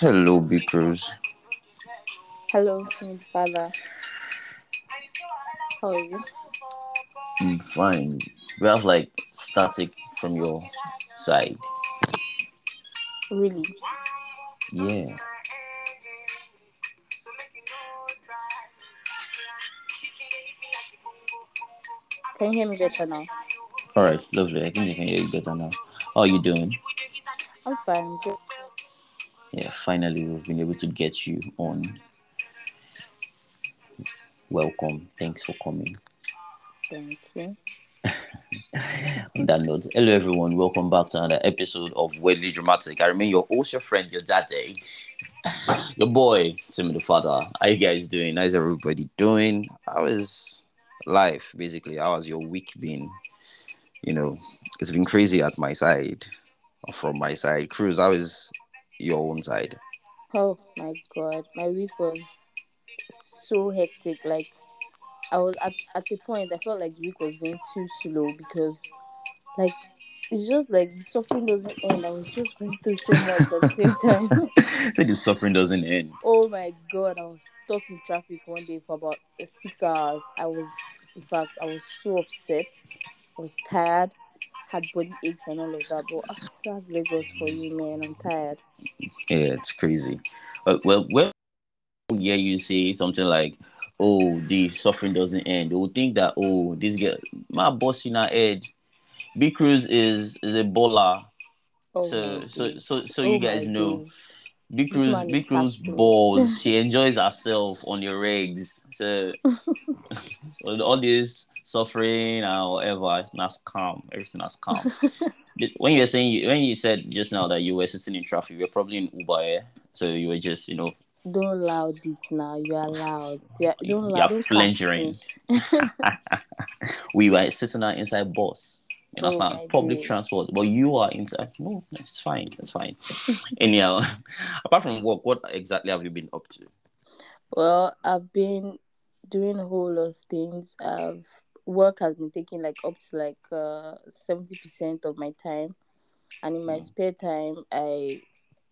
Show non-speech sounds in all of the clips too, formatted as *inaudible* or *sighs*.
Hello, B Cruz. Hello, Smith father. How are you? I'm fine. We have like static from your side. Really? Yeah. Can you hear me better now? All right, lovely. I think I can hear you better now. How are you doing? I'm fine. Good. Yeah, finally we've been able to get you on. Welcome. Thanks for coming. Thank you. *laughs* On that note, hello everyone. Welcome back to another episode of Weirdly Dramatic. I remain your host, your friend, your daddy, *sighs* your boy, Timmy the Father. How you guys doing? How's everybody doing? How is life basically? How has your week been? You know, it's been crazy at my side. From my side, Cruz, how is your own side? Oh my god, my week was so hectic. Like I was at at the point I felt like the week was going too slow because like it's just like the suffering doesn't end. I was just going through so much at the same time. *laughs* Say the suffering doesn't end. oh my god, I was stuck in traffic one day for about six hours. I was in fact I was so upset. I was tired, had body aches and all of that. But ah, that's Lagos for you, man. I'm tired. Yeah, it's crazy. Uh, well, well, yeah, you say something like, "Oh, the suffering doesn't end." They will think that, "Oh, this girl, my boss in her head, B Cruz is is a baller." Oh So, so, so, so Oh you guys know, days. B Cruz, B Cruz balls. *laughs* She enjoys herself on your regs. So, *laughs* *laughs* so all this suffering and whatever, it's not calm. Everything is calm. *laughs* when you were saying, when you said just now that you were sitting in traffic, you were probably in Uber, yeah? So you were just, you know, Don't loud it now. You are loud. Yeah, don't you're loud. Flangering. me. *laughs* *laughs* we were sitting out inside bus. You Oh understand? my Public transport. But you are inside. No, it's fine. It's fine. Anyhow, apart from work, what exactly have you been up to? Well, I've been doing a whole lot of things. I've work has been taking like up to like uh seventy percent of my time, and in my Hmm. spare time, I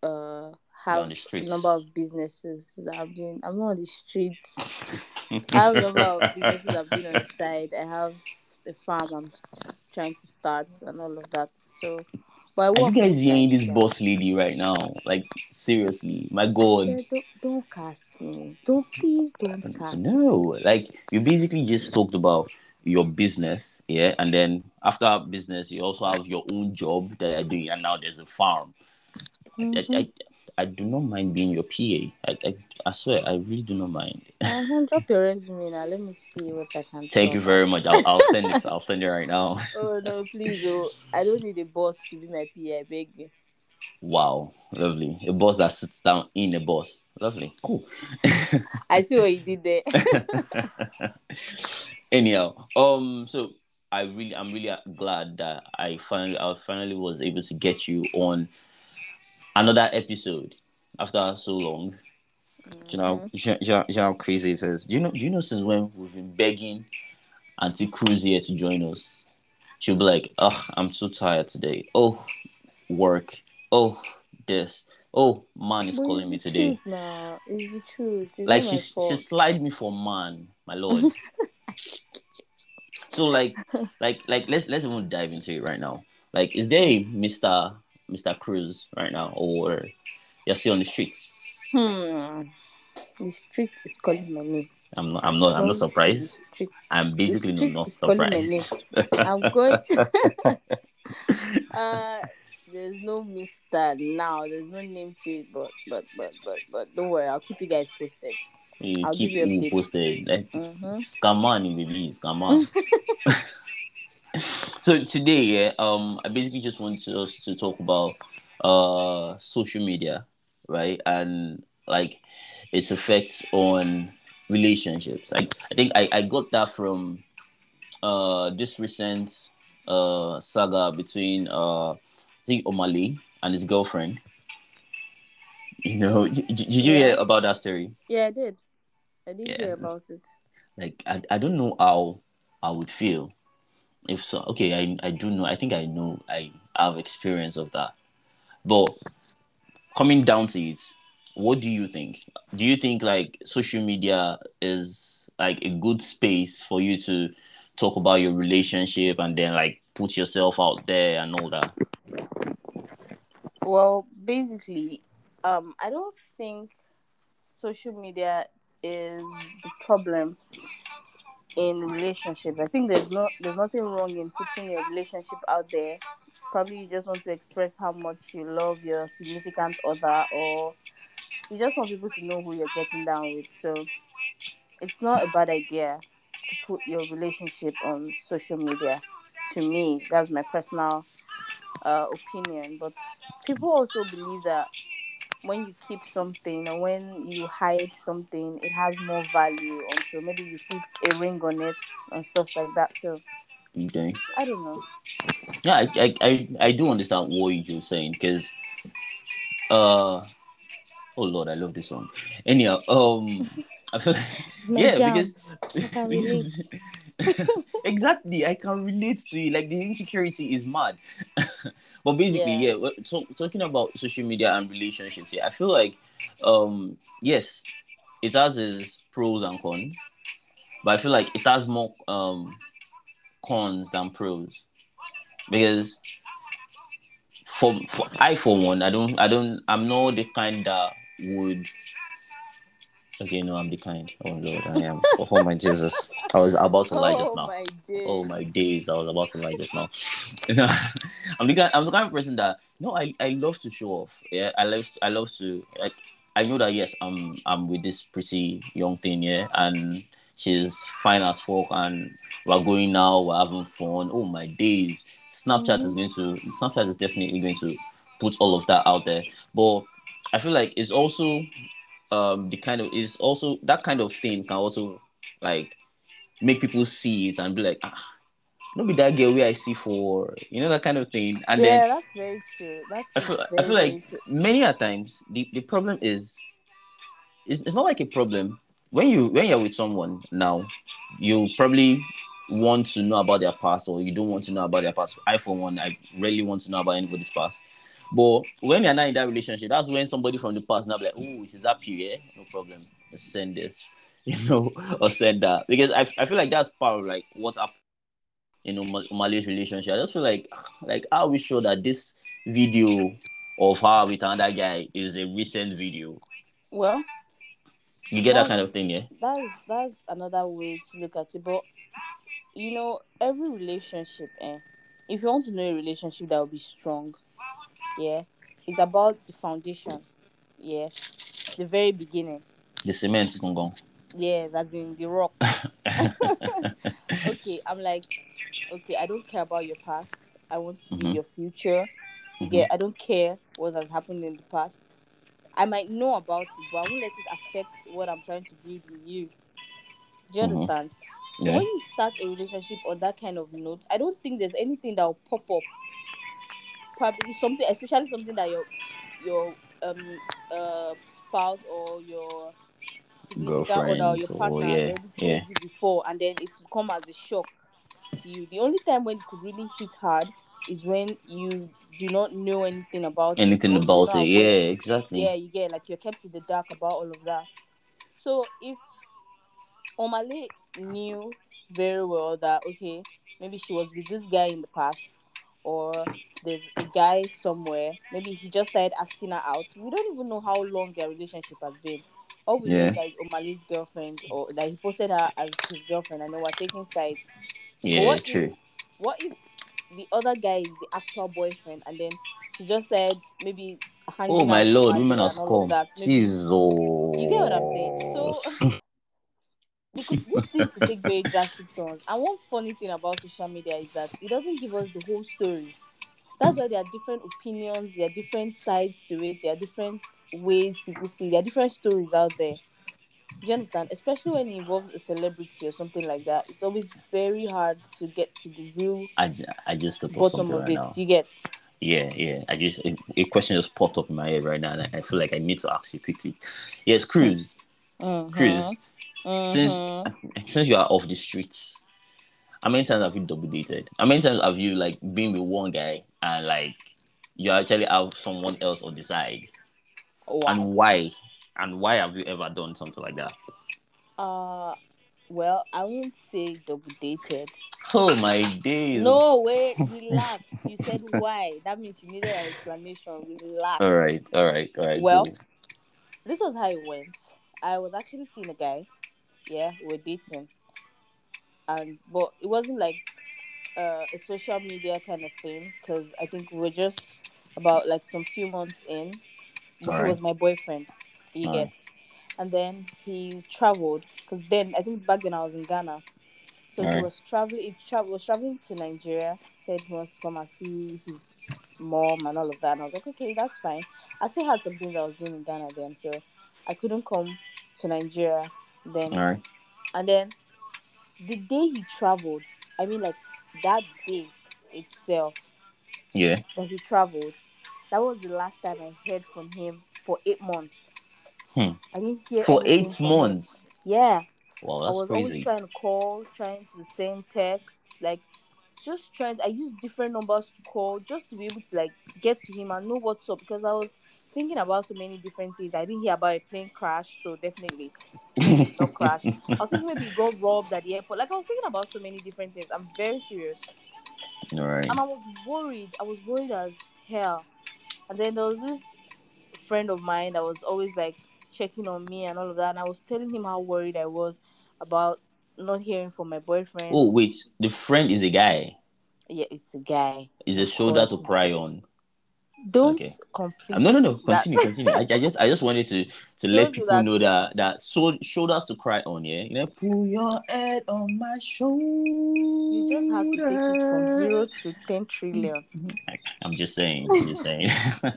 uh have a number of businesses that I've been. I'm not on the streets. *laughs* I have a number of businesses I've been on the side. I have a farm I'm trying to start and all of that. So, but I Are you guys hearing this boss lady right now? Like seriously, my God. said, don't, don't cast me. Don't please don't cast. No, like you basically just talked about your business, yeah, and then after business, you also have your own job that you're doing, and now there's a farm. I, Mhm. I, I do not mind being your PA. I, I, I swear, I really do not mind. Uh-huh. Drop your resume now. Let me see what I can. Thank you very much. I'll, I'll send it. I'll send it right now. *laughs* Oh no, please! Oh, I don't need a boss to be my PA. I beg you. Wow, lovely. A boss that sits down in a boss. Lovely, cool. *laughs* I see what you did there. *laughs* Anyhow, um, so I really, I'm really glad that I finally, I finally was able to get you on another episode after so long. Do you know, Mhm. do you, do you know, do you know how crazy it is? Do you know, do you know since when we've been begging Auntie Cruz here to join us? She'll be like, "Oh, I'm so tired today. Oh, work. Oh, this. Oh, man is But calling me today." now. It's the truth. It's like she she slide me for man, my lord. so like like like let's let's even dive into it right now. Like, is there a Mister Mister Cruz right now, or you're still on the streets? Hmm. The street is calling my name. I'm not I'm not I'm not Don't say the surprised. I'm basically not is calling my name. surprised. I'm going to. uh, there's no Mister now. There's no name to it, but but but but but don't worry. I'll keep you guys posted. you I'll keep give you updates. posted. Mm-hmm. scam on, baby, scam on. *laughs* so today, yeah, um, I basically just want us to talk about uh social media, right, and like its effect on relationships. I, I think I, I got that from uh this recent uh saga between uh I think Omali and his girlfriend. You know, *laughs* did, did you hear about that story? Yeah, I did. I did Yeah. hear about it. like I, I don't know how I would feel if so okay I, I do know I think I know I have experience of that but coming down to it, what do you think? Do you think like social media is like a good space for you to talk about your relationship and then like put yourself out there and all that? Well, basically, um, I don't think social media is the problem in relationship. I think there's no there's nothing wrong in putting your relationship out there. Probably you just want to express how much you love your significant other or you just want people to know who you're getting down with. So it's not a bad idea to put your relationship on social media. To me, that's my personal uh, opinion. But people also believe that when you keep something or when you hide something, it has more value. And so maybe you put a ring on it and stuff like that. So Okay. I don't know. Yeah, I I, I, I do understand what you're saying because uh oh lord, I love this song. Anyhow, um I feel like, My yeah, because, relate. *laughs* *laughs* exactly, I can relate to you. Like the insecurity is mad. *laughs* but basically, Yeah. yeah, talking about social media and relationships. Yeah, I feel like, um, yes, it has its pros and cons, but I feel like it has more um cons than pros because for, for I for one, I don't, I don't, I'm not the kind that would. Okay, no, I'm the kind. Oh Lord, I am. *laughs* Oh, oh my Jesus, I was about to lie just oh now. my days. Oh my days, I was about to lie just now. No, *laughs* I'm the kind, I'm the kind of person that no, I, I love to show off. Yeah, I love I love to. I, I know that yes, I'm I'm with this pretty young thing, yeah, and she's fine as fuck, and we're going now, we're having fun. Oh my days, Snapchat is mm-hmm. going to Snapchat is definitely going to put all of that out there, but I feel like it's also um the kind of is also that kind of thing can also like make people see it and be like ah not be that girl where I see for you know that kind of thing. And yeah, then that's very true. That's I feel I feel like true. many a times the, the problem is it's, it's not like a problem. When you when you're with someone now you probably want to know about their past or you don't want to know about their past. I for one i really want to know about anybody's past but when you're not in that relationship that's when somebody from the past now be like oh it is up here no problem. Let's send this *laughs* you know or send that. Because I, I feel like that's part of like what's up in Umale's relationship. I just feel like *sighs* like are we sure that this video of her with another guy is a recent video. Well, you get that kind of thing yeah? that's that's another way to look at it. But you know, every relationship, eh? If you want to know a relationship that will be strong, yeah, it's about the foundation, yeah, the very beginning, the cement gong yeah, that's in the rock. *laughs* okay, I'm like, okay, I don't care about your past. I want to be Mhm. your future. Mhm. Yeah, I don't care what has happened in the past. I might know about it, but I won't let it affect what I'm trying to build with you. Do you Mhm. understand? So Yeah. when you start a relationship on that kind of note, I don't think there's anything that will pop up. Probably something, especially something that your your um uh spouse or your other or Girlfriend your or- partner yeah, told yeah. you before, and then it will come as a shock to you. The only time when it could really hit hard is when you do not know anything about anything or you're about it yeah exactly yeah, you get like you're kept in the dark about all of that. So if Omale knew very well that okay, maybe she was with this guy in the past, or there's a guy somewhere, maybe he just started asking her out. We don't even know how long their relationship has been. All we know Yeah. is that it's girlfriend, or that he posted her as his girlfriend. I know we're taking sides. yeah what if- true What if the other guy is the actual boyfriend, and then she just said maybe oh my lord women are has all of come that. Maybe Jesus. You get what I'm saying? So- *laughs* could, these things could take very drastic turns. And one funny thing about social media is that it doesn't give us the whole story. That's why there are different opinions, there are different sides to it, there are different ways people see, there are different stories out there. Do you understand? Especially when it involves a celebrity or something like that, it's always very hard to get to the real I, I just bottom something of right it. now. You get? Yeah, yeah. I just a, a question just popped up in my head right now, and I, feel like I need to ask you quickly. Yes, Cruz. Mhm. Since Mhm. since you are off the streets, how many times have you double dated? How many times have you like been with one guy and like you actually have someone else on the side? Wow. and why? And why have you ever done something like that? Uh, well, I won't say double dated. Oh my days! No, wait, relax. You said why. That means you needed an explanation. Relax. All right, all right, all right. Well, cool. This was how it went. I was actually seeing a guy. Yeah, we we're dating. And but it wasn't like uh, a social media kind of thing because I think we were just about like some few months in. But he was my boyfriend. You Alright. get. And then he traveled because then I think back then I was in Ghana. So he was traveling. He tra- was traveling to Nigeria. Said he wants to come and see his mom and all of that. And I was like, okay, that's fine. I still had some things I was doing in Ghana then, so I couldn't come to Nigeria then. all right. And then the day he traveled, I mean, like that day itself Yeah. that he traveled, that was the last time I heard from him for eight months. Hmm. I didn't hear For eight from him. months. Yeah, Wow, I was crazy. always trying to call, trying to send text, like just trying. I used different numbers to call just to be able to like get to him and know what's up because I was thinking about so many different things. I didn't hear about a plane crash, so definitely it's *laughs* not crash. I was thinking maybe got robbed at the airport. Like I was thinking about so many different things. I'm very serious, all right. and I was worried. I was worried as hell. And then there was this friend of mine that was always like checking on me and all of that. And I was telling him how worried I was about not hearing from my boyfriend. Oh wait, the friend is a guy. Yeah, it's a guy. Is a shoulder to cry on. Don't Okay. complete. Um, no, no, no. that- Continue, continue. I, I just, I just wanted to to *laughs* Don't let people that know that that so, shoulders to cry on. Yeah, you know, pull your head on my shoulder. You just have to take it from zero to ten trillion. I'm just saying. I'm just saying. *laughs*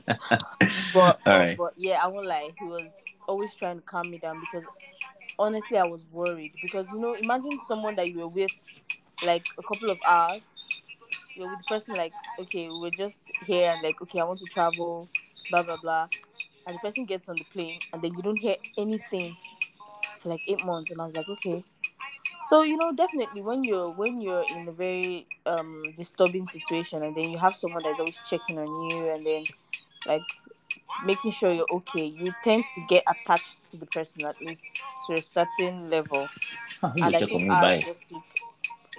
But All right. but yeah, I won't lie. He was always trying to calm me down because honestly, I was worried because you know, imagine someone that you were with like a couple of hours. You're with the person like, okay, we're just here and like, okay, I want to travel, blah blah blah, and the person gets on the plane and then you don't hear anything for like eight months, and I was like, okay. So you know, definitely when you're when you're in a very um disturbing situation and then you have someone that's always checking on you and then like making sure you're okay, you tend to get attached to the person at least to a certain level. Ah, And I think bye. just took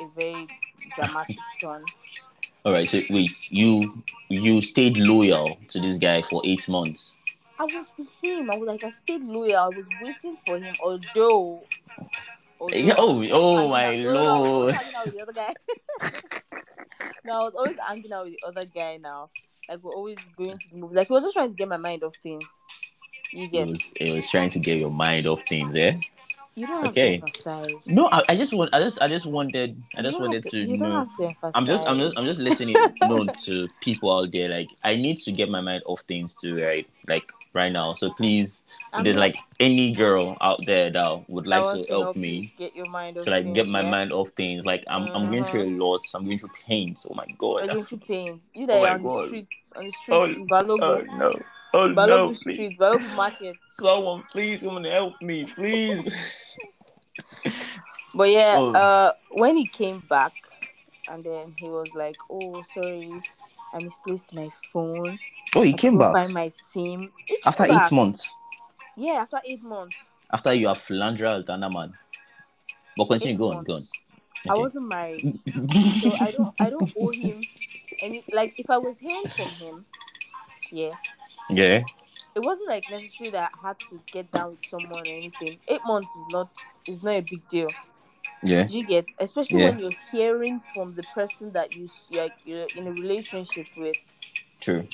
a very dramatic turn. All right. So wait, you you stayed loyal to this guy for eight months. I was with him. I was like, I stayed loyal. I was waiting for him, although. although Yeah, oh, oh my hanging out- no, no, I was lord. hanging out with the other guy. *laughs* no, I was always hanging out with the other guy now. Like, we're always going to the movie. Like, he was just trying to get my mind off things. You It was it was trying to get your mind off things, eh? You don't have Okay. No, I, I just want I just I just wanted I just don't wanted to You know. don't have to. I'm just I'm just I'm just letting it known *laughs* to people out there. Like I need to get my mind off things too, right? Like right now. So please, I'm there's like any girl out there that would like to help me Get your mind off to like things, get my yeah? mind off things. Like I'm I'm going through a uh-huh. lot. I'm going through pains. Oh my god. going through pains. You Oh there my on the streets, on the oh, streets, Oh, in Balogun, Oh no. Oh no, Balogun please. Street, Balogun Market. *laughs* Someone please come and help me, please. But yeah, Oh. uh, when he came back, and then he was like, "Oh, sorry, I misplaced my phone. oh, he I couldn't Find my SIM He eight back. months. Yeah, after eight months. After you have Philandra Altana man. But continue, Eight go on, go on. months. I wasn't married, *laughs* so I don't, I don't owe him And Like, if I was hearing from him, yeah, yeah. it wasn't like necessary that I had to get down with someone or anything. Eight months is not, is not a big deal. Yeah. You get, especially Yeah. when you're hearing from the person that you like you're in a relationship with. True.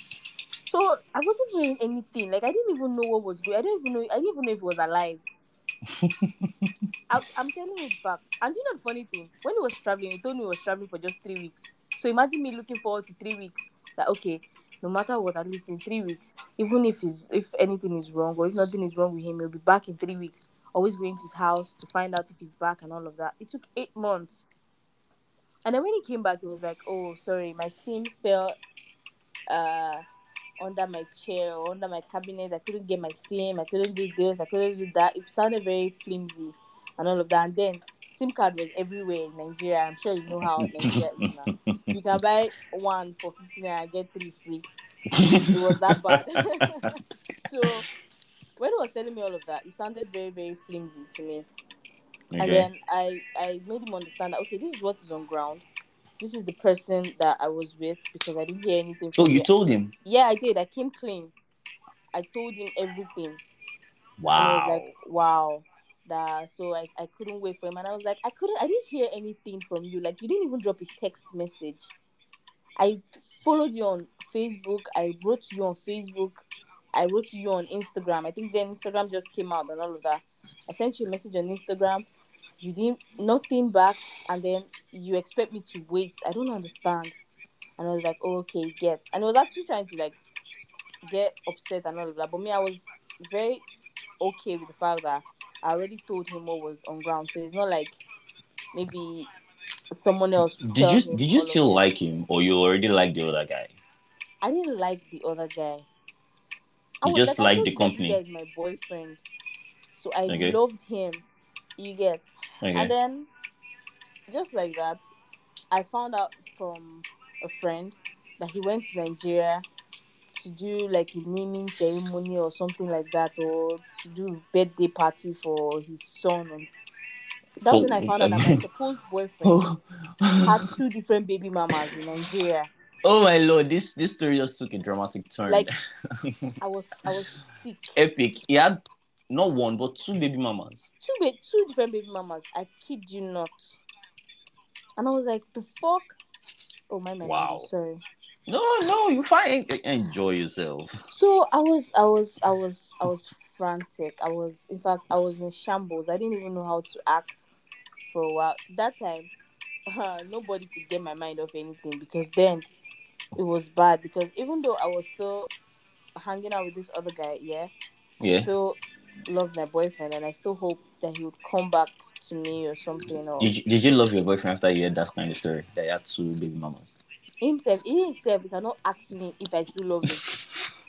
So I wasn't hearing anything. Like I didn't even know what was going. I didn't even know. I didn't even know if he was alive. *laughs* I, I'm telling you back. And you know the funny thing? When he was traveling, he told me he was traveling for just three weeks. So imagine me looking forward to three weeks. That okay, no matter what, at least in three weeks, even if he's if anything is wrong or if nothing is wrong with him, he'll be back in three weeks. Always going to his house to find out if he's back and all of that. It took eight months. And then when he came back, he was like, "Oh, sorry, my SIM fell uh, under my chair or under my cabinet. I couldn't get my SIM. I couldn't do this. I couldn't do that. It sounded very flimsy and all of that. And then SIM card was everywhere in Nigeria. I'm sure you know how *laughs* Nigeria is now. You can buy one for 15 and get three free. It was that bad. *laughs* so when he was telling me all of that, it sounded very, very flimsy to me. And then I, I made him understand that okay, this is what is on ground. This is the person that I was with because I didn't hear anything Oh, from you told him. Yeah, I did. I came clean. I told him everything. And I Wow. was like, wow. That so I, I couldn't wait for him. And I was like, I couldn't I didn't hear anything from you. Like you didn't even drop a text message. I followed you on Facebook. I wrote you on Facebook. I wrote you on Instagram. I think then Instagram just came out and all of that. I sent you a message on Instagram. You didn't nothing back, and then you expect me to wait. I don't understand. And I was like, oh, okay, yes. And I was actually trying to like get upset and all of that. But me, I was very okay with the fact that I already told him what was on ground. So it's not like maybe someone else. Did you did you still like him, or you already like the other guy? I didn't like the other guy. I You was- just liked told the company. This guy is my boyfriend, so I Okay. loved him. You get, Okay. and then just like that, I found out from a friend that he went to Nigeria to do like a naming ceremony or something like that, or to do birthday party for his son. And that's For- when I found out that my supposed boyfriend *laughs* oh. had two different baby mamas in Nigeria. oh my lord, this this story just took a dramatic turn. Like *laughs* I was, I was sick. epic. He had not one but two baby mamas. two ba- two different baby mamas. I kid you not. And I was like, the fuck? Oh my man, Wow. sorry. No, no, you fine. Enjoy yourself. So I was I was I was I was frantic. I was in fact I was in shambles. I didn't even know how to act for a while. That time uh, *laughs* nobody could get my mind off anything because then it was bad because even though I was still hanging out with this other guy, yeah, I Yeah. still loved my boyfriend and I still hope that he would come back to me or something or Did you, did you love your boyfriend after you heard that kind of story? That you had two baby mamas. Himself he himself he cannot ask me if I still love him.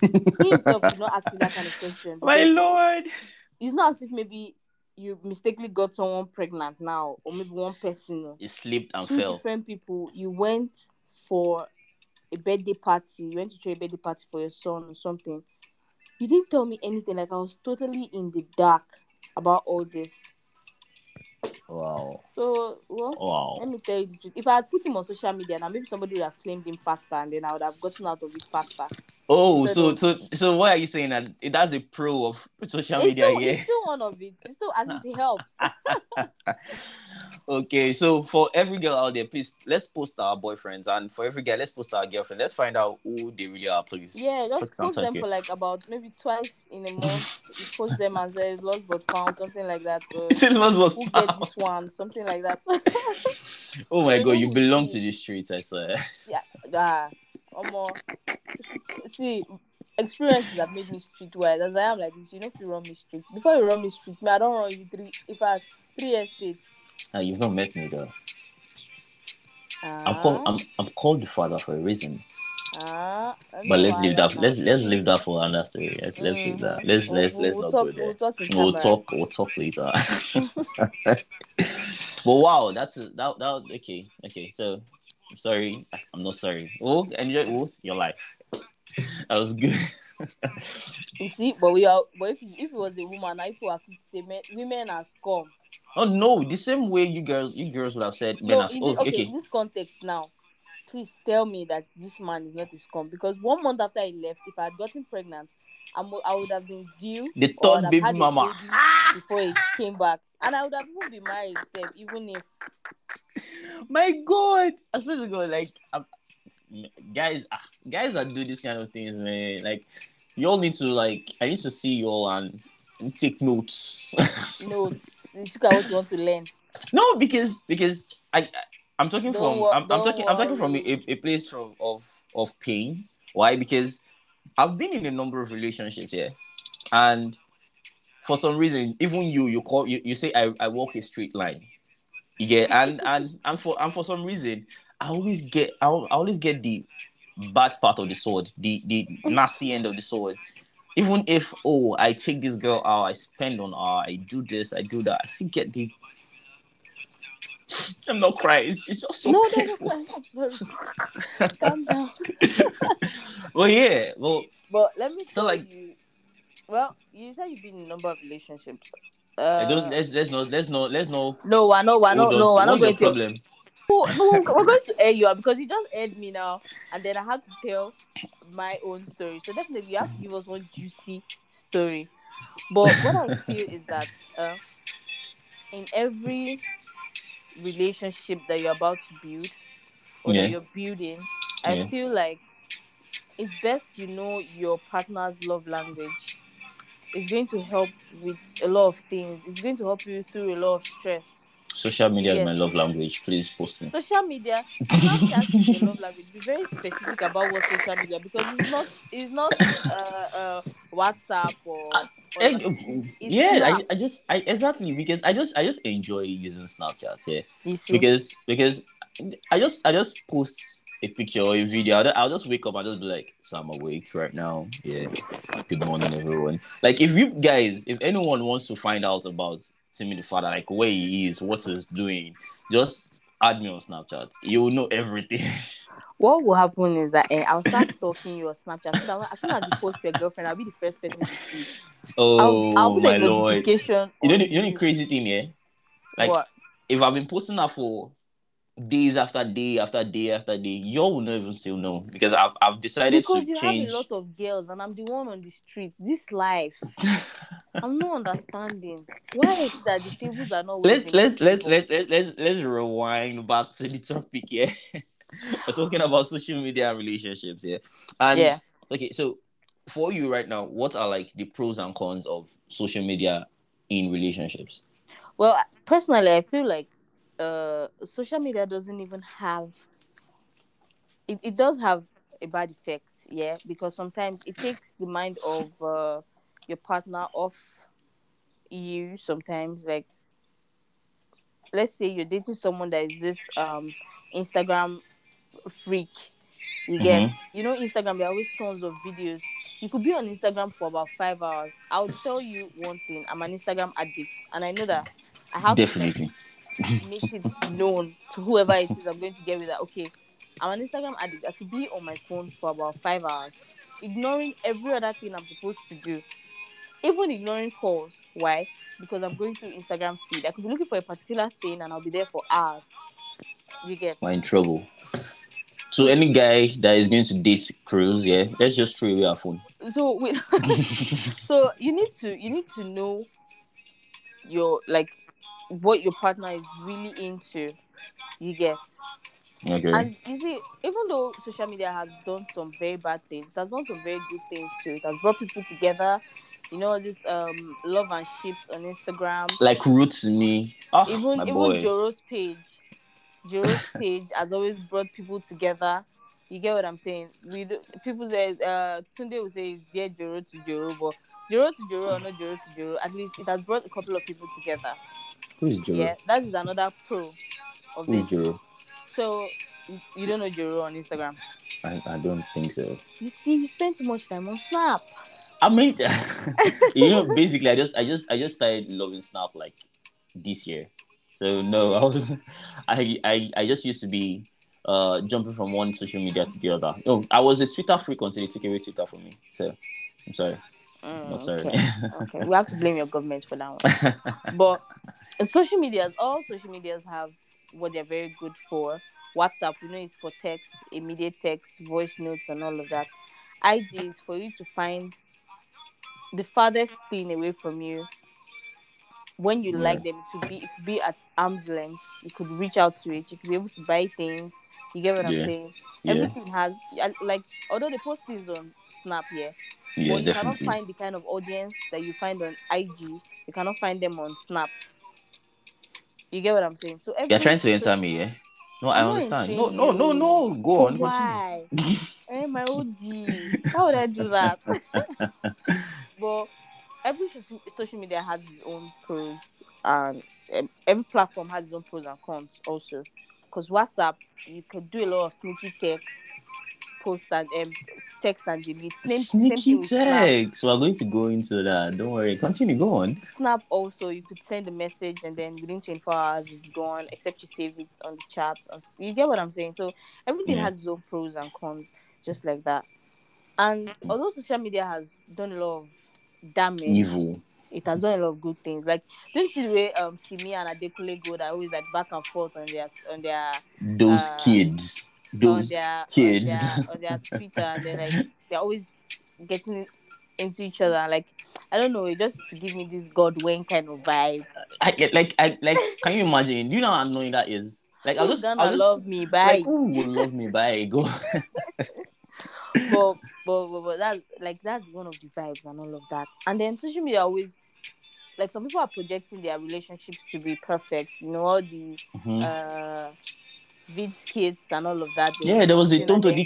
*laughs* he himself did not ask me that kind of question. because lord. It's not as if maybe you mistakenly got someone pregnant now, or maybe one person. You He slipped and Two fell. different people. You went for a birthday party. You went to throw a birthday party for your son or something. You didn't tell me anything. Like I was totally in the dark about all this. Wow. So well, Wow. let me tell you the truth. If I had put him on social media now, maybe somebody would have claimed him faster, and then I would have gotten out of it faster. Oh, So so so so what are you saying that it- that's a pro of social It's media? still, Yeah. it's still one of it. It's still at least it helps. *laughs* *laughs* *laughs* Okay, so for every girl out there, please let's post our boyfriends, and for every guy, let's post our girlfriend. Let's find out who they really are, please. Yeah, just post them for like about maybe twice in a month. You post them and say it's lost but found, something like that. So Still not what who get this one, something like that. *laughs* Oh my god, you belong to the *laughs* streets, I swear. Yeah, ah, more. See, experiences have made me streetwise. As I am like this, you know, if you run me streets. Before you run me streets, me, I don't run you three. In fact, three estates. Ah, you've not met me though. Ah, I'm called I'm, I'm called the father for a reason. ah, But let's leave that now. let's let's leave that for another story. Let's let's leave that. Mhm. Let's We'll- let's let's we'll not talk, go there. We'll talk. We'll talk. We'll talk later. *laughs* *laughs* but wow, that's a, that that okay okay. So I'm sorry, I'm not sorry. Oh, enjoy oh, your life. *laughs* That was good. You *laughs* see, but we are. But if it, if it was a woman, I are quick to say men, women are scum. oh no, the same way you girls you girls would have said men No, are oh okay, okay. in this context now, please tell me that this man is not a scum because one month after he left, if I had gotten pregnant, I'm, I would have been due The third baby mama. baby before he came back, and I would have even been married, even if My God, I swear to God, like um, guys, ah, guys that do these kind of things, man. Like you all need to like. I need to see you all and, take notes. no, it's, it's look at what you want to learn. no, because because I, I I'm talking Don't from wor- I'm, I'm talking I'm talking from a, a place from of of pain. Why? Because I've been in a number of relationships here, and for some reason, even you you call you, you say I, I walk a straight line. You get and and and for and for some reason, I always get I, I always get the bad part of the sword, the the nasty end of the sword. Even if oh I take this girl out, I spend on her, I do this, I do that, I still get the. I'm not crying. It's it's just so no, no, no, painful. no, I'm sorry. *laughs* Calm down. *laughs* well, yeah. Well, But let me So, tell like- you, well, you said you've been in a number of relationships. I don't Uh, let's let's not let's not let's not no. We're not. hold on No, we're not going to. problem? No, no, we're going to air you out because you just aired me now, and then I had to tell my own story. So definitely, you have to give us one juicy story. But what I feel is that uh, in every relationship that you're about to build or Yeah. that you're building, I Yeah. feel like it's best you know your partner's love language. It's going to help with a lot of things. It's going to help you through a lot of stress. Social media Yeah. is my love language. Please post me. social media a love language. Be very specific about what social media because it's not it's not uh, uh WhatsApp or, or Eh, yeah, Snap. I, I just I exactly because I just I just enjoy using Snapchat. Yeah, because because I just I just post a picture or a video. I'll, I'll just wake up and just be like, so I'm awake right now. Yeah. Good morning, everyone. Like if you guys, if anyone wants to find out about Timmy the father, like where he is, what he's doing, just add me on Snapchat. You'll know everything. *laughs* what will happen is that eh, I'll start stalking your Snapchat. So that as soon as you post your girlfriend, I'll be the first person to see. oh I'll, I'll my like lord. You know, the, you know the crazy thing, yeah? Like what? if I've been posting that for days after day after day after day, y'all will not even still know because I've I've decided Because to you change. have a lot of girls, and I'm the one on the streets. This life, *laughs* I'm not understanding. Why is that the tables are not? let's let's let's let's let's let's let's rewind back to the topic here. *laughs* We're talking about social media and relationships here. And yeah. okay, so for you right now, what are like the pros and cons of social media in relationships? Well, personally, I feel like uh, social media doesn't even have. It, it does have a bad effect, yeah, because sometimes it takes the mind of uh, your partner off you. Sometimes, like, let's say you're dating someone that is this um Instagram freak. You get, Mhm. you know, Instagram. There are always tons of videos. You could be on Instagram for about five hours. I'll tell you one thing: I'm an Instagram addict, and I know that I have to Definitely. *laughs* make it known to whoever it is I'm going to get with that. Okay, I'm an Instagram addict. I could be on my phone for about five hours, ignoring every other thing I'm supposed to do, even ignoring calls. Why? Because I'm going through Instagram feed. I could be looking for a particular thing and I'll be there for hours. You get? We're in trouble. So any guy that is going to date Cruz, yeah, let's just throw away our phone. So we, *laughs* so you need to you need to know your like what your partner is really into. You get? Okay. And you see, even though social media has done some very bad things, it has done some very good things too. It has brought people together. You know, this um love and ships on Instagram. like roots me. Oh, even even boy. Joro's page. Joro's *laughs* page has always brought people together. You get what I'm saying? We do, people say uh Tunde will say it's dear Joro to Joro, but Joro to Joro or not Joro to Joro, at least it has brought a couple of people together. Who's Joro? Yeah, that is another pro of Who's this. So you- don't know Joro on Instagram. I, I don't think so. You see, you spend too much time on Snap. I mean, *laughs* you know, *laughs* basically, I just, I just, I just started loving Snap like this year. So no, *laughs* I was, I, I, I just used to be uh jumping from one social media to the other. No, I was a Twitter freak until they took away Twitter from me. So I'm sorry. Mm, sorry. Okay. okay, we have to blame your government for that one. But uh, social medias, all social medias have what they're very good for. WhatsApp, we know, is for text, immediate text, voice notes, and all of that. IG is for you to find the farthest thing away from you. When you like them, to be be at arm's length. You could reach out to it. You could be able to buy things. You get what I'm saying? yeah, Everything has like although they post things on Snap, yeah, yeah, but you cannot find the kind of audience that you find on IG. You cannot find them on Snap. You get what I'm saying? So You're trying to enter me, yeah? No, I understand. No, no, no, no. Go on, continue. why? Eh, my OG. *laughs* How would I do that? *laughs* but every social, social media has its own pros, and um, every platform has its own pros and cons also. Because WhatsApp, you could do a lot of sneaky text, post and um, text and delete. Same, same Sneaky Snap. text. We're going to go into that. Don't worry. Continue. Go on. Snap also, you could send a message and then within 24 hours it's gone, except you save it on the chat. You get what I'm saying? So everything Yeah. has its own pros and cons, just like that. And although social media has done a lot of damage, it. Evil. It has done a lot of good things. Like this is where um Simi and Adekunle Gold that always like back and forth on their on their Those Uh, kids. On Those their kids. on their, *laughs* on their Twitter and then like they're always getting into each other. Like I don't know, it just to give me this God Wayne kind of vibe. I get like I like can you imagine? Do you know how annoying that is? Like I just, I just love me? Bye. like who would love me by go? *laughs* *laughs* but, but but but that's like that's one of the vibes and all of that. And then social media always like some people are projecting their relationships to be perfect. You know all the Mhm. uh vid skits and all of that. Yeah, there was a Tonto then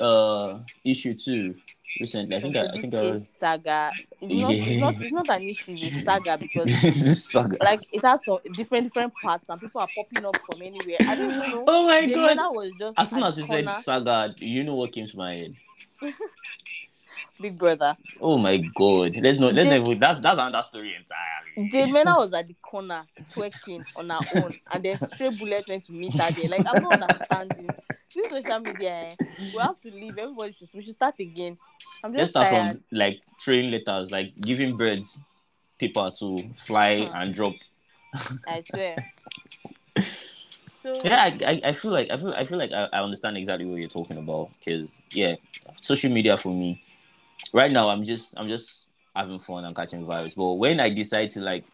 uh issue too recently. I think I, I think I was saga. It's not, it's not it's not an issue. It's saga *laughs* because this saga. like it has some different different parts and people are popping up from anywhere. I don't know. oh my The god! was just As soon as you said saga, you know what came to my head. *laughs* Big Brother. Oh my god! Let's not let's never. That's that's another story entirely. Jade Mena was at the corner twerking on her own, and then Stray Bullet went to meet her there. Like I'm not understanding this social media. Eh, we have to leave. Everybody should we should start again. I'm Let's just start tired. from like train letters, like giving birds paper to fly Hmm. and drop. I swear. So *laughs* Yeah, I, I, I feel like I feel I feel like I, I understand exactly what you're talking about because yeah, social media for me right now I'm just I'm just having fun and catching vibes. But when I decide to like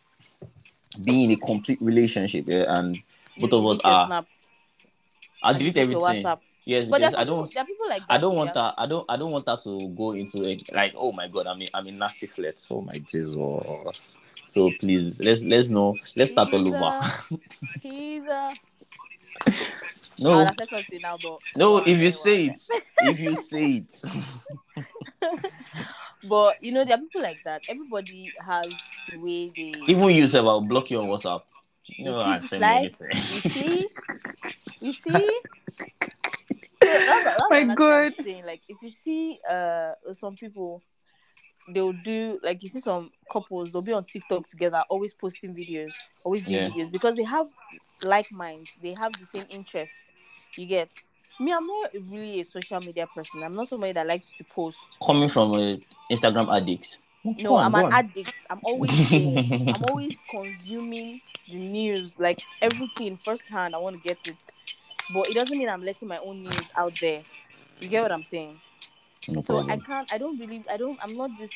be in a complete relationship, yeah, and you both of us are- I delete everything. Yes, But because I don't there are people like that. I don't want yeah. that I don't I don't want that to go into it like oh my god I mean, I'm in nasty flirt. Oh my Jesus. So please let's let's know let's start all over. a- He's a. *laughs* No, I'll say something now, but no, but if you anyway. say it, if you say it. *laughs* But you know, there are people like that. Everybody has the way they. Even you say I'll block you on WhatsApp. You No, see I send me. You *laughs* see, you see. So that's, that's My God. Saying. Like, if you see, uh, some people, they'll do like you see some couples, they'll be on TikTok together, always posting videos, always doing Yeah. videos because they have like minds, they have the same interests. You get me. I'm not really a social media person. I'm not somebody that likes to post. Coming from a Instagram addict. No, on, I'm an addict. I'm always. I'm *laughs* always consuming the news, like everything firsthand. I want to get it, but it doesn't mean I'm letting my own news out there. You get what I'm saying? No So I can't. I don't really. I don't. I'm not this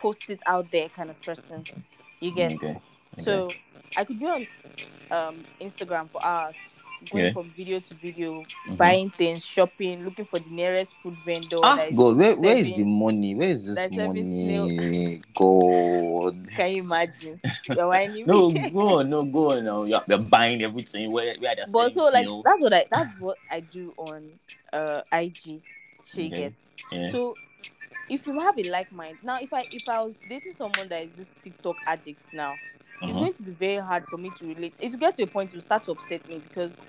post it out there kind of person. You get? Okay. So I could be on um Instagram for hours, going Yeah. from video to video, Mhm. buying things, shopping, looking for the nearest food vendor. Ah, is God, where, where is the money? Where is this money? God. *laughs* Can you imagine? You're whining No, go on, no, go on now. You're, you're buying everything. Where, where are they but so like that's what I that's what I do on uh IG. She Okay. gets Yeah. so if you have a like mind now if I if I was dating someone that is this TikTok addict now, it's Mhm. going to be very hard for me to relate. It's get to a point it will start to upset me because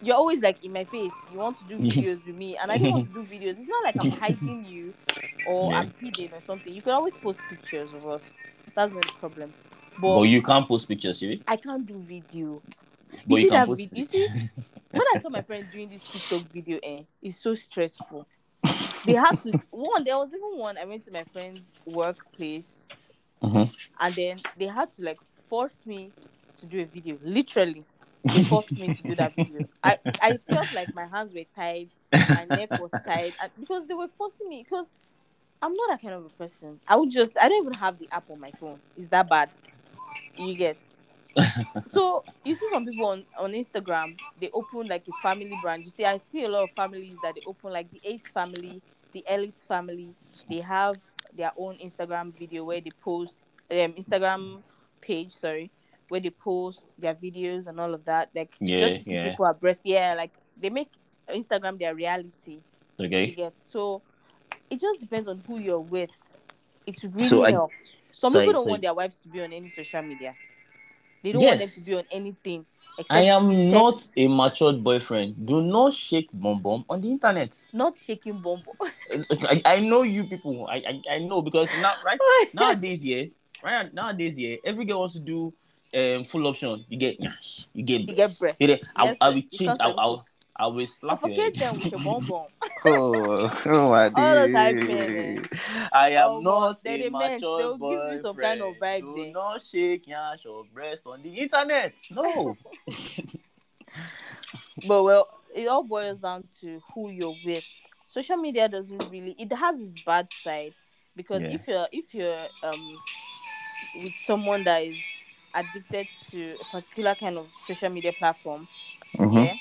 you're always like in my face. You want to do *laughs* videos with me, and I don't want to do *laughs* videos. It's not like I'm hiding you or Yeah. I'm hidden or something. You can always post pictures of us. That's not the problem. But you can't post pictures, see? I can't do video. But see you can that post vid- you see? *laughs* when I saw my friends doing this TikTok video, eh, it's so stressful. *laughs* They had to one. There was even one. I went to my friend's workplace, Mhm. and then they had to like force me to do a video. Literally, they forced me to do that video. I I felt like my hands were tied, my neck was tied, because they were forcing me. Because I'm not that kind of a person. I would just I don't even have the app on my phone. Is that bad? You get *laughs* so you see some people on, on Instagram, they open like a family brand. You see, I see a lot of families that they open like the Ace family, the Ellis family. They have their own Instagram video where they post um Instagram page, sorry, where they post their videos and all of that. Like Yeah, just yeah. people abreast. Yeah, like they make Instagram their reality. Okay. get so it just depends on who you're with. It really So helps. Some so people I- don't so- want their wives to be on any social media. They don't want them Yes. to be on anything. I am text. not a matured boyfriend. Do not shake bomb bomb on the internet. not shaking bomb. *laughs* I, I know you people. I, I I know because now right *laughs* nowadays yeah right nowadays yeah every girl wants to do um full option. You get you get You get breast. I, Yes, I will change. I, I'll I will slap your Suffocate head. them with your bomb bomb. *laughs* oh, oh my *laughs* All the time, days. man. I am Oh, not then a they meant mature they'll give you some kind of boyfriend. vibe Do there. not shake yash or breast on the internet. No. *laughs* But well, it all boils down to who you're with. Social media doesn't really it has its bad side because Yeah. if you're if you're um with someone that is addicted to a particular kind of social media platform, Mm-hmm. yeah,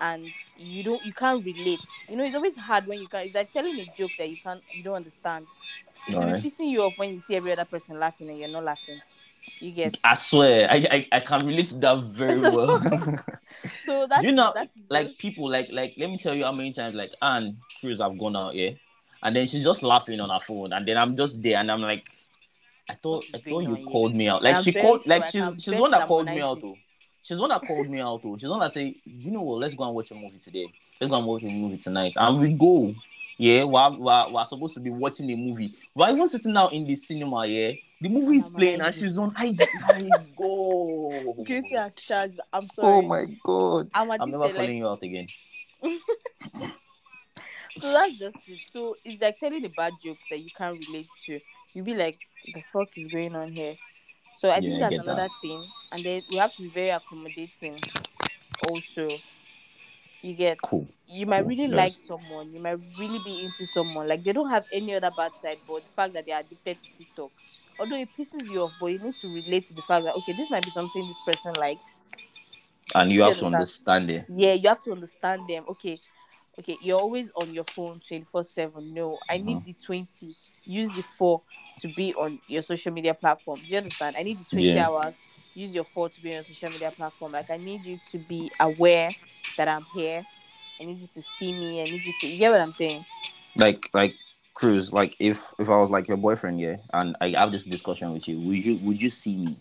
and you don't you can't relate. You know, it's always hard when you can't it's like telling a joke that you can't you don't understand. It's Alright. be pissing you off when you see every other person laughing and you're not laughing. You get I swear, I, I I can relate to that very *laughs* well. so that's you know, that's like just- people, like like let me tell you how many times like Anne Cruz have gone out here, and then she's just laughing on her phone, and then I'm just there, and I'm like, I thought I thought you called me out. Like I'm she called, like I she's she's the one that called me out though. She's the one that called me out though. She's the one that say, you know what? Let's go and watch a movie today. Let's go and watch a movie tonight, and we go. Yeah, we're, we're, we're supposed to be watching a movie. We're even sitting out in the cinema, yeah. The movie is playing and she's on IG. My *laughs* God. Guilty as charged. I'm oh sorry. Oh my God. I'm I'm never addicted. calling Like, you out again. *laughs* so that's just it. So it's like telling a bad joke that you can't relate to. You'll be like, the fuck is going on here? So I think I that's get that. another thing. And then we have to be very accommodating also. You get Cool. you might Cool. really Yes. like someone, you might really be into someone. Like they don't have any other bad side, but the fact that they are addicted to TikTok. Although it pisses you off, but you need to relate to the fact that okay, this might be something this person likes. And you You have to understand? it. yeah you have to understand them okay okay you're always on your phone 24 7 no i need Mhm. the 20 use the 4 to be on your social media platform. Do you understand? I need the 20 Yeah. hours. Use your 4 to be on your social media platform. Like i need you to be aware that i'm here. I need you to see me. I need you to you get what i'm saying? Like like Cruz, like if if I was like your boyfriend, yeah, and I have this discussion with you, would you would you see me?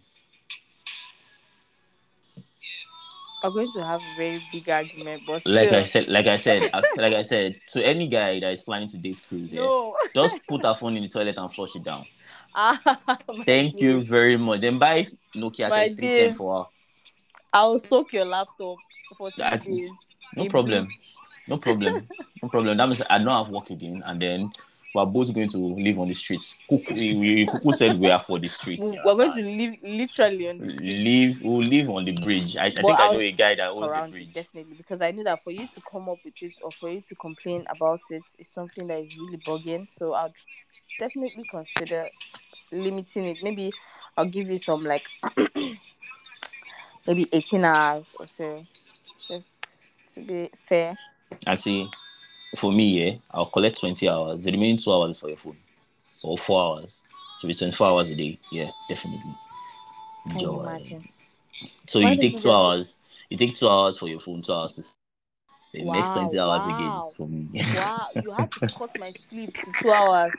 I'm going to have a very big argument but still, Like I said, like I said, like I said, *laughs* to any guy that is planning to date Cruz, yeah, no just put her phone in the toilet and flush it down. *laughs* Ah, Thank you very much. Then buy Nokia My 3310 days. for her. i'll soak your laptop for two I- days No problem. No problem. No problem. That means I don't have work again, and then we're both going to live on the streets. Cuckoo, we- we- Cuckoo said we are for the streets. We're going to live literally on the live. We'll live on the bridge. I, I think I I'll- know a guy that owns a bridge. definitely because I know that for you to come up with it or for you to complain about it is something that is really bugging. So I'd definitely consider limiting it. Maybe I'll give you some like *clears throat* maybe 18 hours or so, just to be fair. I see, for me, yeah, I'll collect 20 hours. The remaining two hours is for your phone, or four hours. So it's 24 hours a day. Yeah, definitely. Can you imagine? So Why you take you two hours. You take two hours for your phone, two hours to. The next 20 hours again is for me. Wow, you have to *laughs* cut my sleep to two hours,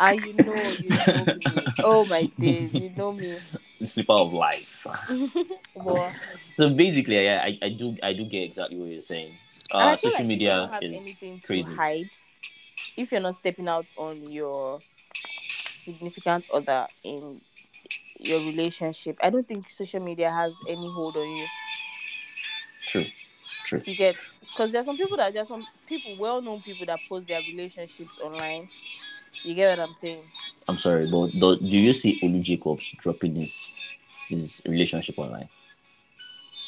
and you know, you know me. Oh my days, you know me. *laughs* the slipper of life. *laughs* So basically, yeah, I, I do I do get exactly what you're saying. Uh, social like media is crazy. hide. If you're not stepping out on your significant other in your relationship, I don't think social media has any hold on you. True, true. You get because there's some people that there's some people, well-known people that post their relationships online. You get what I'm saying? I'm sorry, but do, do you see Olu Jacobs dropping his his relationship online?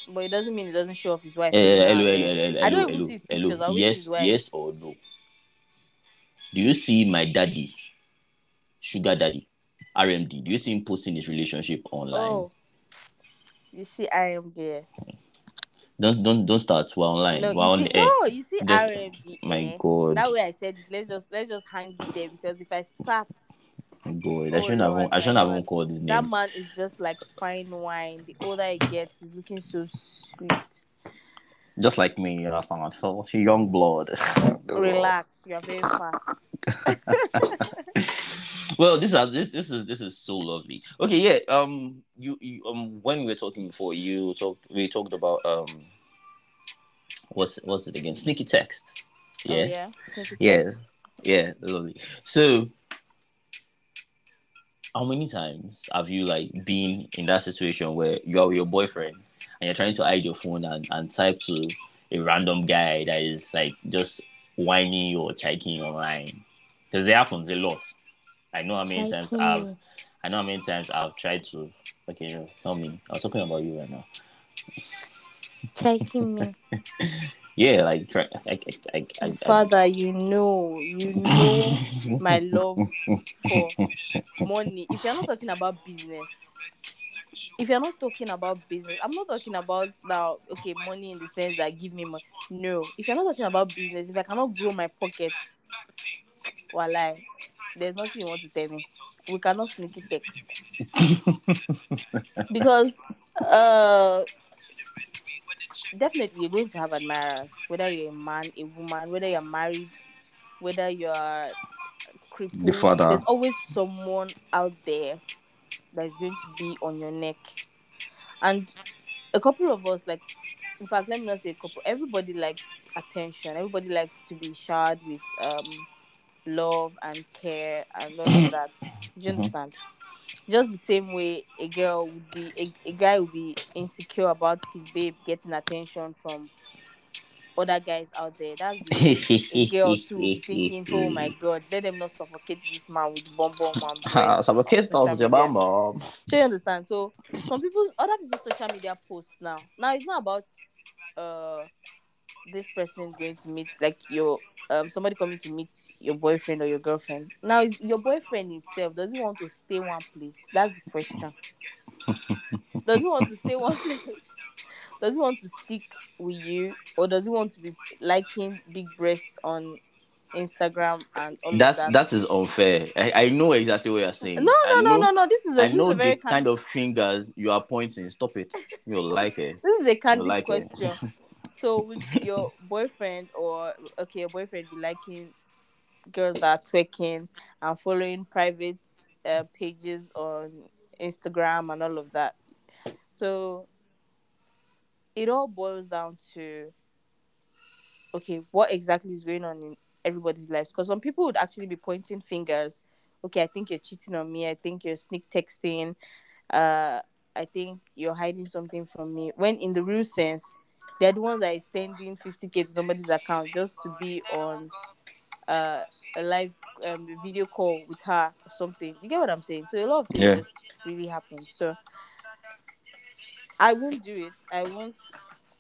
But it doesn't mean it doesn't show off his wife. Every now hello, hello, hello, I don't hello, hello, see his hello. pictures. I always Yes, yes or no? Do you see my daddy, sugar daddy, RMD? Do you see him posting his relationship online? Oh, you see, I am there. Don't don't don't start. We're online. No, We're you on see, air. no, you see, RMD. My eh? God, That way I said let's just let's just hang it there because if I start, God. I Oh, shouldn't have. I shouldn't have even called his that man is just like fine wine. The older I get, he's looking so sweet. Just like me, you understand? So, young blood. *laughs* Relax, you are very fast. *laughs* well this is this this is this is so lovely okay yeah um you, you um when we were talking before you talked we talked about um what's what's it again sneaky text Oh, yeah yeah. Sneaky yeah text. yeah lovely so how many times have you like been in that situation where you are with your boyfriend and you're trying to hide your phone and, and type to a random guy that is like just whining you or checking online. Because it happens a lot. I know how many times I've. I know how many times I've tried to okay, tell me. I was talking about you right now. Checking me. *laughs* Yeah, like try I, I, I, I, I, Father, you know, you know *laughs* my love for money. If you're not talking about business, if you're not talking about business, I'm not talking about now, okay, money in the sense that give me money. No. If you're not talking about business, if I cannot grow my pocket, walai, there's nothing you want to tell me. We cannot sneaky text. *laughs* because uh definitely you're going to have admirers, whether you're a man, a woman, whether you're married, whether you're crippled. The father. There's always someone out there that is going to be on your neck. And a couple of us, like, in fact, let me not say a couple. Everybody likes attention. Everybody likes to be showered with um love and care and all of that. Do you Mhm. understand? Just the same way a girl would be, a, a guy would be insecure about his babe getting attention from other guys out there. That's the girl too thinking, oh my *laughs* god, let them not suffocate this man with bomb bomb breast *laughs* Suffocate us with your media. bomb. So you understand? So some people's other people's social media posts now. Now it's not about uh this person going to meet like your um somebody coming to meet your boyfriend or your girlfriend. Now is your boyfriend himself does he want to stay one place? That's the question. does he want to stay one *laughs* place? Does he want to stick with you or does he want to be liking big breasts on Instagram and all That's that? that is unfair. I, I know exactly what you're saying. no, no, no, know, no, no. This is a, I this is know a very the kind of fingers you are pointing. Stop it. You'll like it. *laughs* This is a candid like question. *laughs* So, *laughs* would your boyfriend or okay, your boyfriend be liking girls that are twerking and following private uh, pages on Instagram and all of that? So, it all boils down to okay, what exactly is going on in everybody's lives? Because some people would actually be pointing fingers. Okay, I think you're cheating on me. I think you're sneak texting. Uh, I think you're hiding something from me. When in the real sense, they're the ones that is sending 50k to somebody's account just to be on uh, a live um, video call with her or something. You get what I'm saying? So a lot of things Yeah. really happen. So I won't do it. I won't.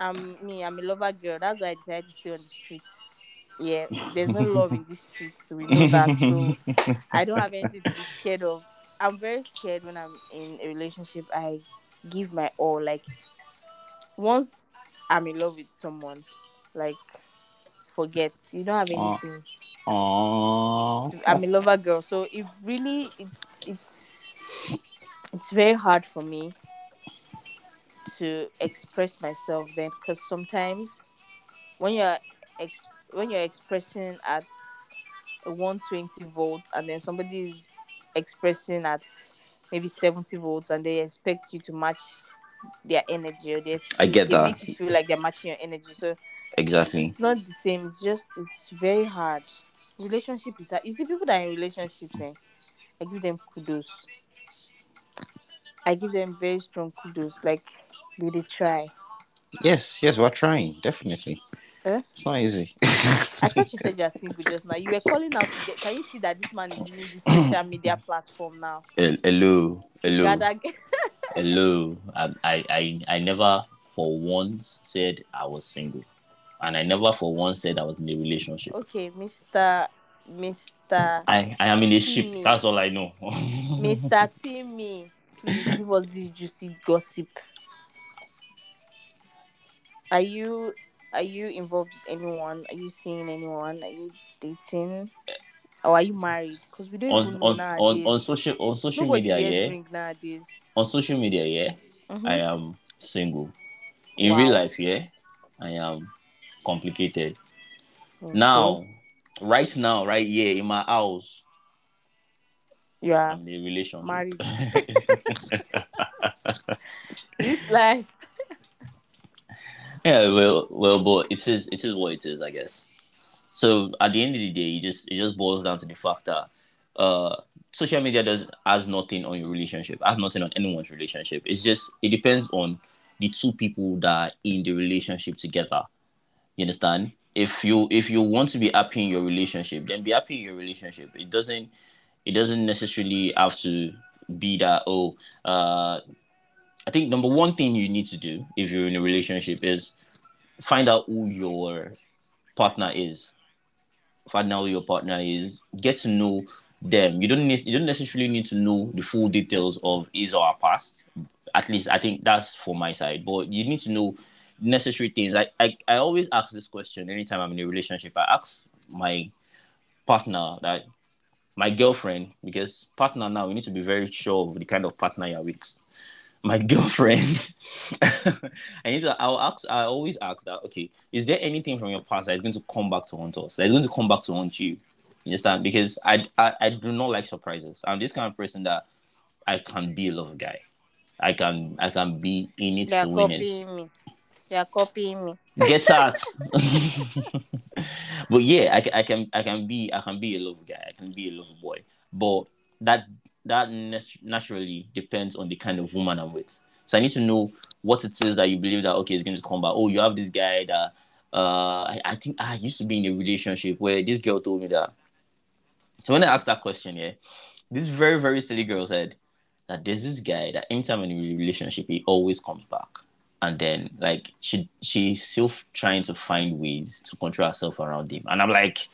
I'm me. I'm a lover girl. That's why I decided to stay on the streets. Yeah, there's no love in these streets. We know that. So I don't have anything to be scared of. I'm very scared when I'm in a relationship. I give my all. Like once I'm in love with someone, like forget. You don't have anything. Aww. I'm a lover girl, so it really it, it's it's very hard for me to express myself then because sometimes when you're ex- when you're expressing at a 120 volts and then somebody is expressing at maybe 70 volts and they expect you to match their energy or they, I get that. make you feel like they're matching your energy so Exactly. it's not the same. It's just it's very hard. Relationship is hard. You see people that are in relationships, eh, I give them kudos. I give them very strong kudos. Like they, they try. Yes, yes, we're trying, definitely. Eh? It's not easy. *laughs* I thought you said you're single just now. You were calling out. To get, can you see that this man is using this social media platform now? Hel- Hello. Hello. Gather- Hello. I, I, I, I never for once said I was single. And I never for once said I was in a relationship. okay, Mister, Mister, I, I am in a ship. Timmy. That's all I know. *laughs* Mister Timmy. Please give us this juicy gossip. Are you are you involved with anyone? Are you seeing anyone? Are you dating? Or are you married? Because we don't on, even on, on, on social on social Nobody media, yeah. On social media, yeah. Mhm. I am single. In Wow. real life, yeah, I am complicated. Okay. Now, right now, right here in my house, yeah, I'm in a relationship. married. *laughs* this life. yeah, well, well, but it is it is what it is, I guess. So at the end of the day, it just it just boils down to the fact that uh social media does has nothing on your relationship, has nothing on anyone's relationship. It's just it depends on the two people that are in the relationship together. You understand? If you if you want to be happy in your relationship, then be happy in your relationship. It doesn't it doesn't necessarily have to be that oh uh I think number one thing you need to do if you're in a relationship is find out who your partner is. Out who your partner is. Get to know them. You don't need you don't necessarily need to know the full details of his or her past. At least I think that's for my side. But you need to know necessary things. I, I, I always ask this question anytime I'm in a relationship. I ask my partner that my girlfriend, because partner now we need to be very sure of the kind of partner you're with. My *laughs* girlfriend, *laughs* I need to. I'll ask. I always ask that. Okay, is there anything from your past that is going to come back to haunt us? That is going to come back to haunt you? You understand? Because I, I I do not like surprises. I'm this kind of person that I can be a love guy. I can I can be in it They are to win it. copying me. They are copying me. Get *laughs* out. but yeah, I, I can I can be I can be a love guy. I can be a love boy. But that that nat- naturally depends on the kind of woman I'm with. So I need to know what it is that you believe that okay is going to come back. Oh, you have this guy that uh I, I think I used to be in a relationship where this girl told me that. So when I asked that question, yeah, this very very silly girl said that there's this guy that anytime I'm in a relationship he always comes back and then like she she's still trying to find ways to control herself around him and i'm like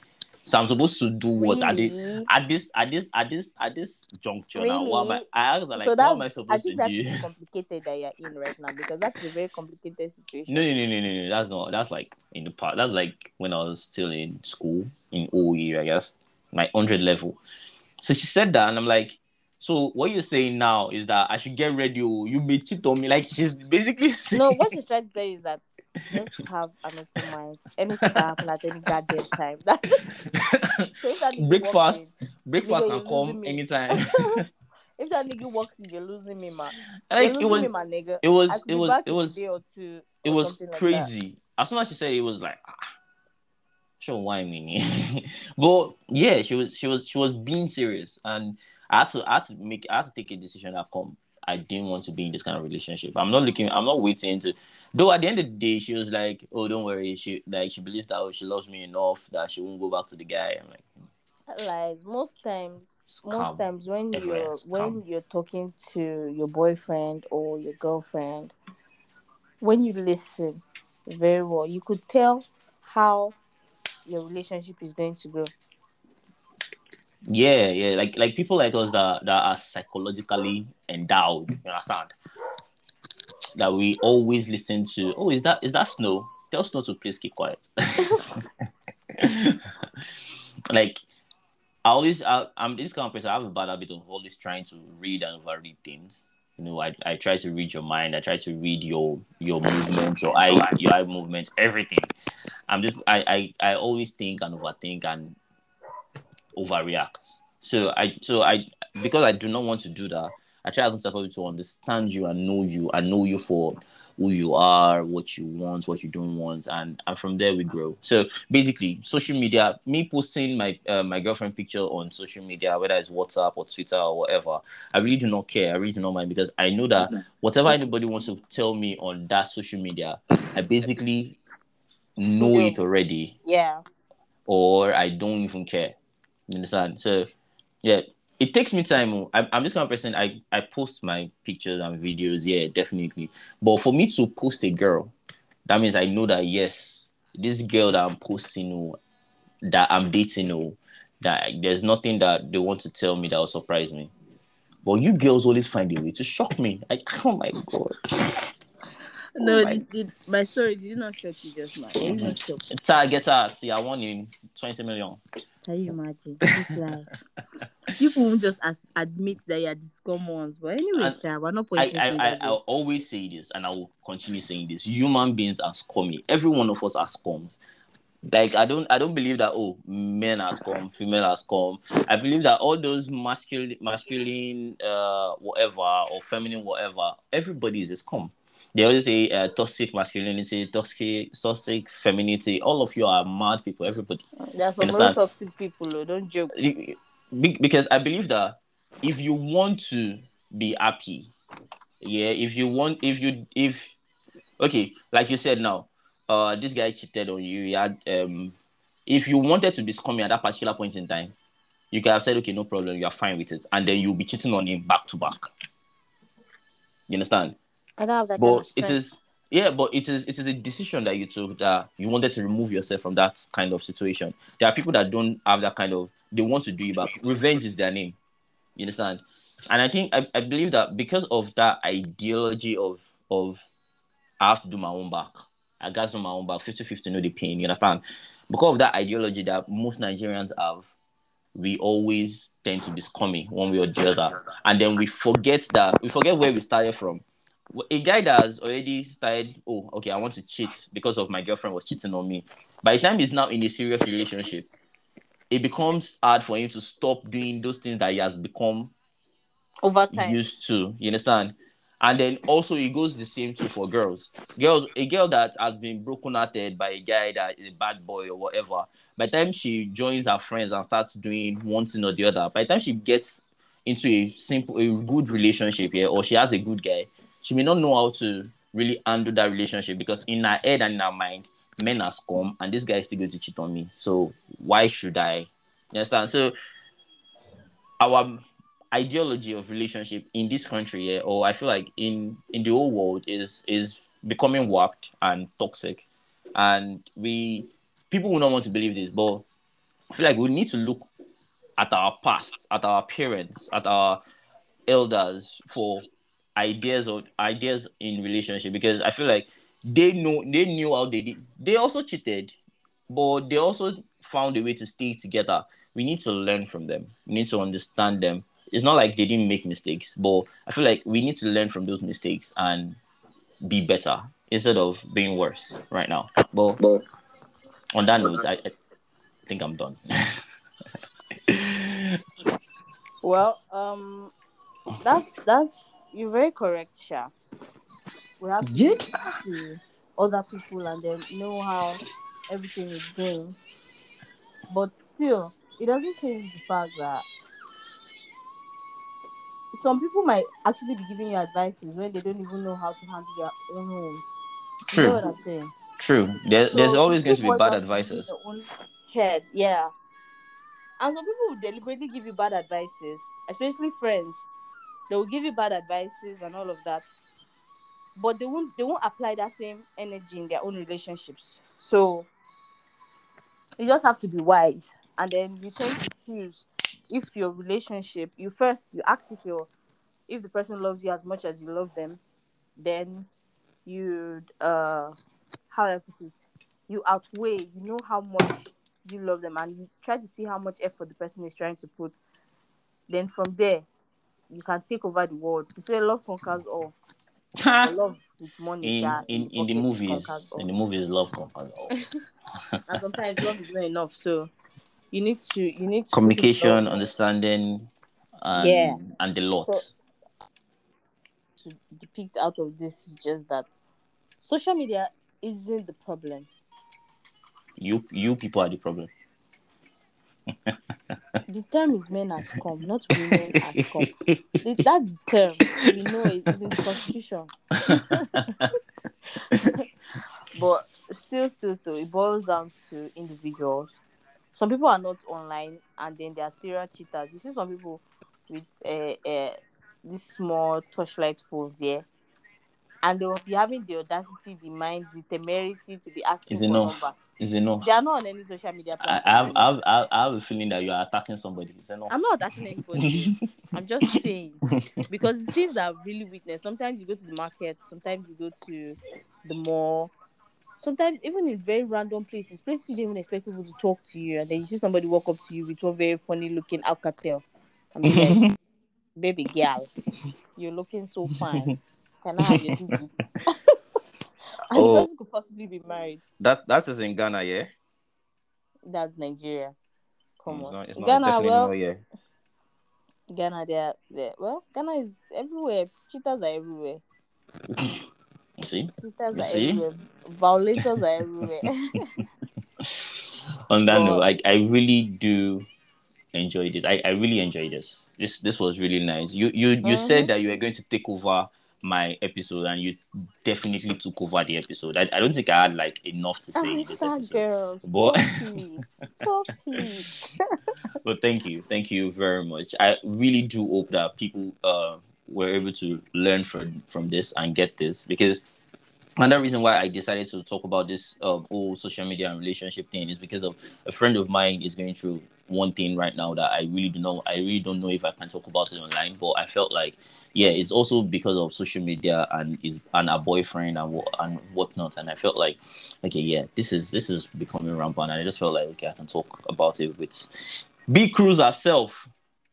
so i'm supposed to do what at this at this at this at this at this juncture now what am I, Really? I asked her like so what am i I supposed think to that's do the *laughs* complicated that you're in right now because that's a very complicated situation. no, no no no no no that's not that's like in the past that's like when i was still in school in OE i guess my 100 level so she said that and i'm like so what you're saying now is that i should get ready oh, you may cheat on me like she's basically No, what she's trying to say is that just have an open mind. Anything can happen at any goddamn time. *laughs* That's so if that nigga breakfast breakfast can come me. anytime *laughs* *laughs* if that nigga walks in, you're losing me, man. like it was me, nigga. it was I it was it was two. it was something like crazy as soon as she said it, it was like ah, sure why me but yeah she was she was she was being serious and i had to i had to make i had to take a decision that come i didn't want to be in this kind of relationship i'm not looking i'm not waiting to though at the end of the day she was like oh don't worry she like she believes that oh, she loves me enough that she won't go back to the guy i'm like hmm. Like most times, most times when Everywhere, you're scam. when you're talking to your boyfriend or your girlfriend, when you listen very well, you could tell how your relationship is going to go. Yeah, yeah, like like people like us that that are psychologically endowed. You understand? That we always listen to. Oh, is that is that snow? Tell snow to please keep quiet. *laughs* like I always, I, I'm this kind of person. I have a bad habit of always trying to read and overread things. You know, I, I try to read your mind. I try to read your your movement, your eye, your eye movement, everything. I'm just, I, I, I always think and overthink and overreact. So I so I because I do not want to do that, I try as much as to understand you and know you and know you for who you are, what you want, what you don't want, and and from there we grow. So basically, social media, me posting my uh, my girlfriend picture on social media, whether it's WhatsApp or Twitter or whatever, I really do not care. I really do not mind because I know that whatever anybody wants to tell me on that social media, I basically know it already Yeah. or I don't even care. You understand? So, yeah, it takes me time. oh. I'm, this kind of person. I, I post my pictures and videos. Yeah, definitely. But for me to post a girl, that means I know that yes, this girl that I'm posting, oh, that I'm dating, oh, that there's nothing that they want to tell me that will surprise me. But you girls always find a way to shock me. Like, oh my god. No, my- this did my story did not shock you just now. It didn't shock. Ta- Get out. See, I won in 20 million. Can you imagine? This life. *laughs* People won't just as, admit that you're the scum ones. But anyway, Sha, we're not I, pointing I, I, fingers. I'll always say this and I will continue saying this. Human beings are scummy. Every one of us are scum. Like I don't I don't believe that oh men are scum, female are scum. I believe that all those masculine masculine uh whatever or feminine whatever, everybody is a scum. They always say uh, toxic masculinity, toxic toxic femininity. All of you are mad people, everybody. There's some real understand? toxic people, though. Don't joke. Because I believe that if you want to be happy, yeah, if you want, if you, if, okay, like you said now, uh this guy cheated on you, you had um if you wanted to be scummy at that particular point in time, you could have said, okay, no problem, you're fine with it, and then you'll be cheating on him back to back. You understand? I don't have that kind But of it yeah, but it is it is a decision that you took that you wanted to remove yourself from that kind of situation. There are people that don't have that kind of they want to do you back. Revenge is their name. You understand? And I think I, I believe that because of that ideology of of I have to do my own back. I got to do my own back, 50-50 know the pain. You understand? Because of that ideology that most Nigerians have, we always tend to be scummy one way or the other. And then we forget that we forget where we started from. A guy that has already started, oh, okay, I want to cheat because of my girlfriend was cheating on me. By the time he's now in a serious relationship, it becomes hard for him to stop doing those things that he has become over time. used to. You understand? And then also it goes the same too for girls. Girls, a girl that has been broken hearted by a guy that is a bad boy or whatever. By the time she joins her friends and starts doing one thing or the other, by the time she gets into a simple, a good relationship here, or she has a good guy, she may not know how to really handle that relationship because in her head and in her mind, men has come and this guy is still going to cheat on me. So why should I? You understand? So our ideology of relationship in this country, yeah, or I feel like in in the whole world is is becoming warped and toxic, and we people will not want to believe this, but I feel like we need to look at our past, at our parents, at our elders for ideas or ideas in relationship because I feel like they know they knew how they did. They also cheated, but they also found a way to stay together. We need to learn from them. We need to understand them. It's not like they didn't make mistakes, but I feel like we need to learn from those mistakes and be better instead of being worse right now. But on that note, I, I think I'm done. *laughs* Well, um, that's that's you're very correct, Sha. We have to Yeah. to other people and then know how everything is going. But still, it doesn't change the fact that some people might actually be giving you advices when they don't even know how to handle their own home. You know True, what I'm saying? true. There, there's always going to be bad just comes in advices. Head, yeah. And some people will deliberately give you bad advices, especially friends. They will give you bad advices and all of that, but they won't. They won't apply that same energy in their own relationships. So you just have to be wise, and then you tend to choose if your relationship. You first you ask if your if the person loves you as much as you love them, then you uh how do I put it? You outweigh. You know how much you love them, and you try to see how much effort the person is trying to put. Then from there, you can take over the world. You say love conquers all. Or love with money, in sha, in in the movies, in the movies, love conquers all. *laughs* and sometimes love is not enough. So you need to you need to Communication, understanding, and Yeah. and the lot. So- to depict out of this is just that social media isn't the problem. you you people are the problem. The term is men as scum, not women as. The- That's the term. We know it is in the constitution. *laughs* but still, still, still, it boils down to individuals. Some people are not online and then they are serial cheaters. You see some people with uh, uh, this small torchlight phones here, and they will be having the audacity, the mind, the temerity to be asking Is for enough. number. Is enough. They are not on any social media I, platform. I, have, I, have, I have- I have a feeling that you are attacking somebody. Is enough. I'm not attacking anybody. *laughs* I'm just saying because it's things that are really weakness. Sometimes you go to the market, sometimes you go to the mall, sometimes even in very random places, places you don't even expect people to talk to you, and then you see somebody walk up to you with one very funny looking Alcatel. I mean, like, *laughs* baby girl, you're looking so fine. *laughs* Can I have your and *laughs* *laughs* Oh. the person could possibly be married. That that is in Ghana, yeah. That's Nigeria. Come It's on, not. It's not Ghana. Well, not, yeah. Ghana, they're, they're well. Ghana is everywhere. Cheaters are everywhere. *laughs* You see. Cheaters You are see? everywhere. Violators are everywhere. On that note, I, I really do enjoy this. I, I really enjoy this. This this was really nice. You you you Mhm. said that you were going to take over my episode and you definitely took over the episode. I, I don't think I had like enough to say Ah, in this episode. girl, *laughs* But- stop it. *laughs* *laughs* But thank you thank you very much i really do hope that people uh, were able to learn from from this and get this because another reason why i decided to talk about this um, whole social media and relationship thing is because of a friend of mine is going through one thing right now that i really don't know i really don't know if i can talk about it online but i felt like yeah it's also because of social media and is and a boyfriend and what and whatnot and i felt like okay yeah this is this is becoming rampant and i just felt like okay i can talk about it with Big Cruz herself.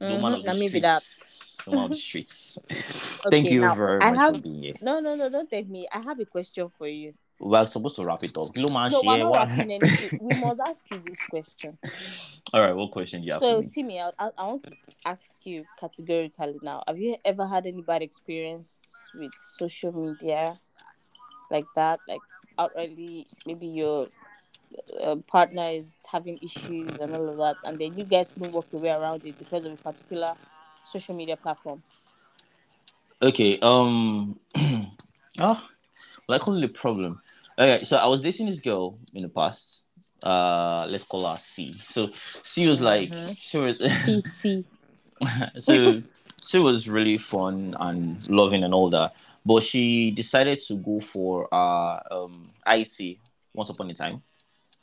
The woman Mhm, of the let me be that. streets. The woman of the streets. *laughs* Okay, Thank you now, very I much have for being here. no, no, no. Don't take me. I have a question for you. We're supposed to wrap it up. No, we're not wrapping anything. We must ask you this question. *laughs* All right, what question do you have So? Timmy, I, I want to ask you categorically now. Have you ever had any bad experience with social media like that? Like outrightly, maybe your uh, partner is having issues and all of that, and then you guys couldn't work your way around it because of a particular social media platform. Okay, um, oh, well, I call it a problem. Okay, so I was dating this girl in the past. Uh, let's call her C. So C was like, Mhm. she was, PC. *laughs* so she was really fun and loving and all that but she decided to go for uh um IT once upon a time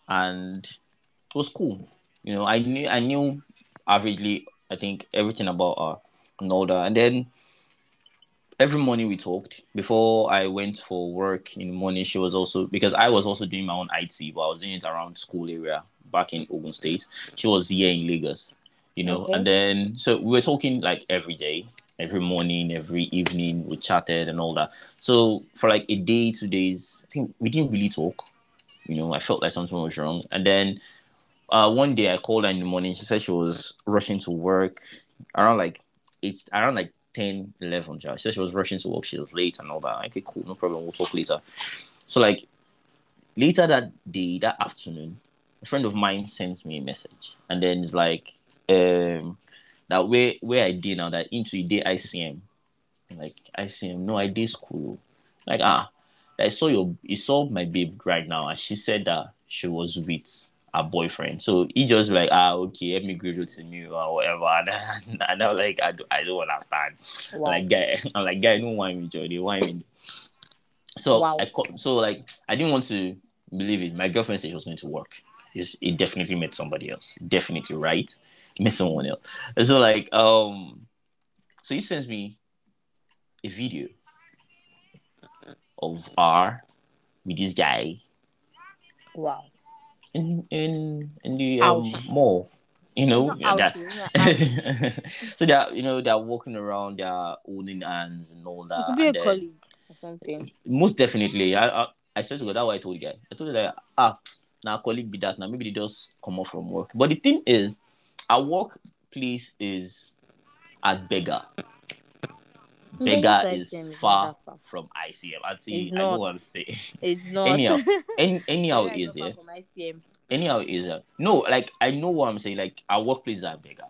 and it was cool you know I knew I knew averagely I think everything about her and all that and then every morning we talked. Before I went for work in the morning she was also because I was also doing my own IT but I was doing it around school area back in Ogun State. She was here in Lagos you know? Okay. and then so we were talking like every day every morning every evening we chatted and all that. So for like a day two days i think we didn't really talk you know? I felt like something was wrong. And then uh one day i called her in the morning. She said she was rushing to work around like it's around like 10 11 ja. she said she was rushing to work she was late and all that okay cool no problem we'll talk later so like later that day that afternoon a friend of mine sends me a message and then it's like um that where where I did now that into a day ICM. Like ICM, no, I did school. Like ah, I saw your you saw my babe right now, and she said that she was with a boyfriend. So he just like ah okay, let me graduate to you or whatever. *laughs* And, and I'm like I, do, I don't understand. I'm Wow. like guy, *laughs* I'm like guy, no want me, Joe. They want me. So Wow. I call, so like I didn't want to believe it. My girlfriend said she was going to work. It's, it definitely met somebody else. Definitely right. Met someone else. And so like um so he sends me a video of R with this guy wow. In in in the um Ouch. mall. You know, yeah, that- ouch, it's not ouch. *laughs* so they're you know they're walking around, they're holding hands and all that. could be a then- colleague or something. most definitely. I, I I swear to God, that's what I told you. I told the guy, ah, now colleague be that now. Maybe they just come off from work. But the thing is, our workplace is at Beggar. ICM is far from ICM. I'd say I don't want to say. It's not. Anyhow, *laughs* Any, *laughs* anyhow it I is, got yeah. back from ICM. Anyhow it is. Uh, no, like I know what I'm saying. Like our workplace at Beggar.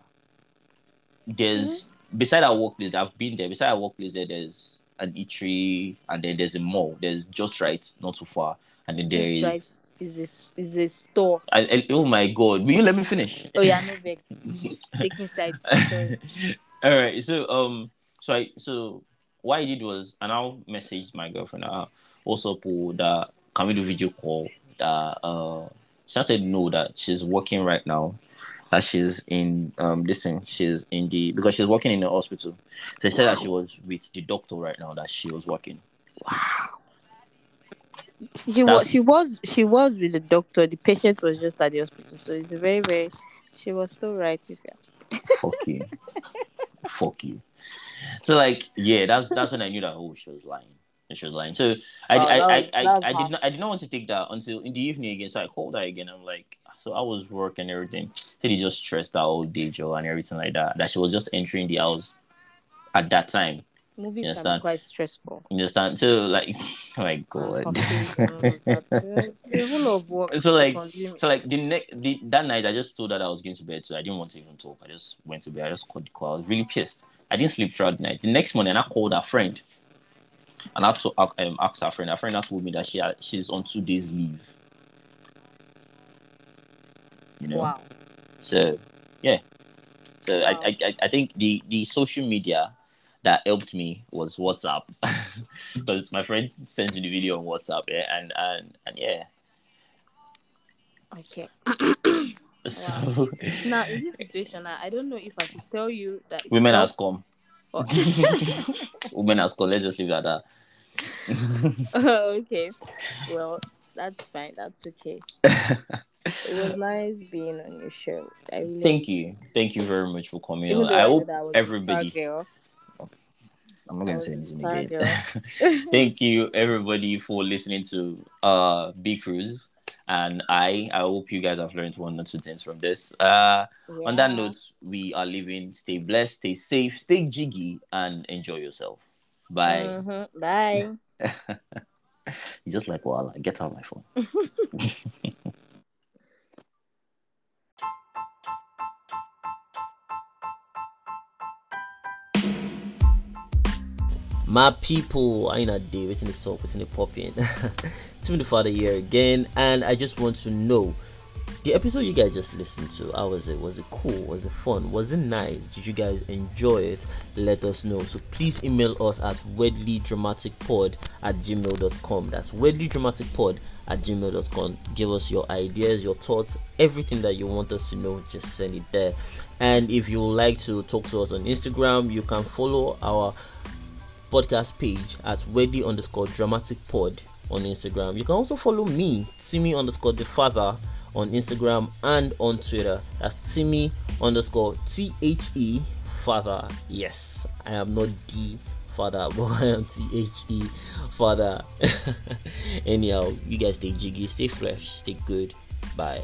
There's Mm-hmm. beside our workplace, I've been there. Beside our workplace, there, there's an eatery, and then there's a mall. There's just right, not too far, and then there Just is. right is a is a store. I, I- oh my god! Will you let me finish? Oh yeah, no. Taking sides. Sorry. All right. So um, so I so what I did was, and I'll message my girlfriend. Uh, also, Paul, that can we do video call? That uh, she said no, that she's working right now. That she's in um this thing. She's in the because she's working in the hospital. So They said that she was with the doctor right now. That she was working. Wow. She was she was she was with the doctor. The patient was just at the hospital, so it's a very very. She was still right if you ask. Fuck you. *laughs* Fuck you. So like yeah, that's that's when I knew that oh she was lying. She was lying. So I Oh, I, that I, was- I, I did not I did not want to take that until in the evening again. So I called her again. I'm like, so I was working and everything. Said he just stressed out all day, Joe, and everything like that. That she was just entering the house at that time. Movies can understand? be quite stressful. You understand? So like *laughs* oh my god. It's full of work. So, like- So like the next the, that night, I just told her that I was going to bed, so I didn't want to even talk. I just went to bed. I just called the call. I was really pissed. I didn't sleep throughout the night. The next morning, I called her friend. and I had to um, ask her friend. Her friend told me that she had, she's on two days leave. You know. Wow. So, yeah. So Wow. I, I I think the the social media that helped me was WhatsApp *laughs* because my friend sent me the video on WhatsApp. Yeah, and and and yeah. Okay. *clears throat* So Now in this *laughs* situation, I, don't know if I should tell you that women has come. *laughs* or- *laughs* women has come. Let's just leave at that. okay. Well, that's fine. That's okay. It was nice being on your show. I really Thank you. Thank you very much for coming on. I hope everybody. I'm not gonna say anything again. Thank you everybody for listening to uh B Cruz. And I I hope you guys have learned one or two things from this. Uh on that note, we are leaving. Stay blessed, stay safe, stay jiggy, and enjoy yourself. Bye. Mhm. Bye. You *laughs* just like well, get out of my phone. *laughs* My people, I day, what's in *laughs* the soap, what's in the popping. to me the father here again, and I just want to know the episode you guys just listened to. How was it? Was it cool? Was it fun? Was it nice? Did you guys enjoy it? Let us know. So please email us at wedleydramaticpod at gmail.com. That's wedleydramaticpod at gmail.com. Give us your ideas, your thoughts, everything that you want us to know, just send it there. And if you would like to talk to us on Instagram, you can follow our podcast page at weddy underscore dramatic pod on Instagram. You can also follow me, Timmy underscore the father on Instagram and on Twitter. That's Timmy underscore T H E father. Yes, I am not the father, *laughs* but I am T H E father. *laughs* Anyhow, you guys stay jiggy, stay fresh, stay good. Bye.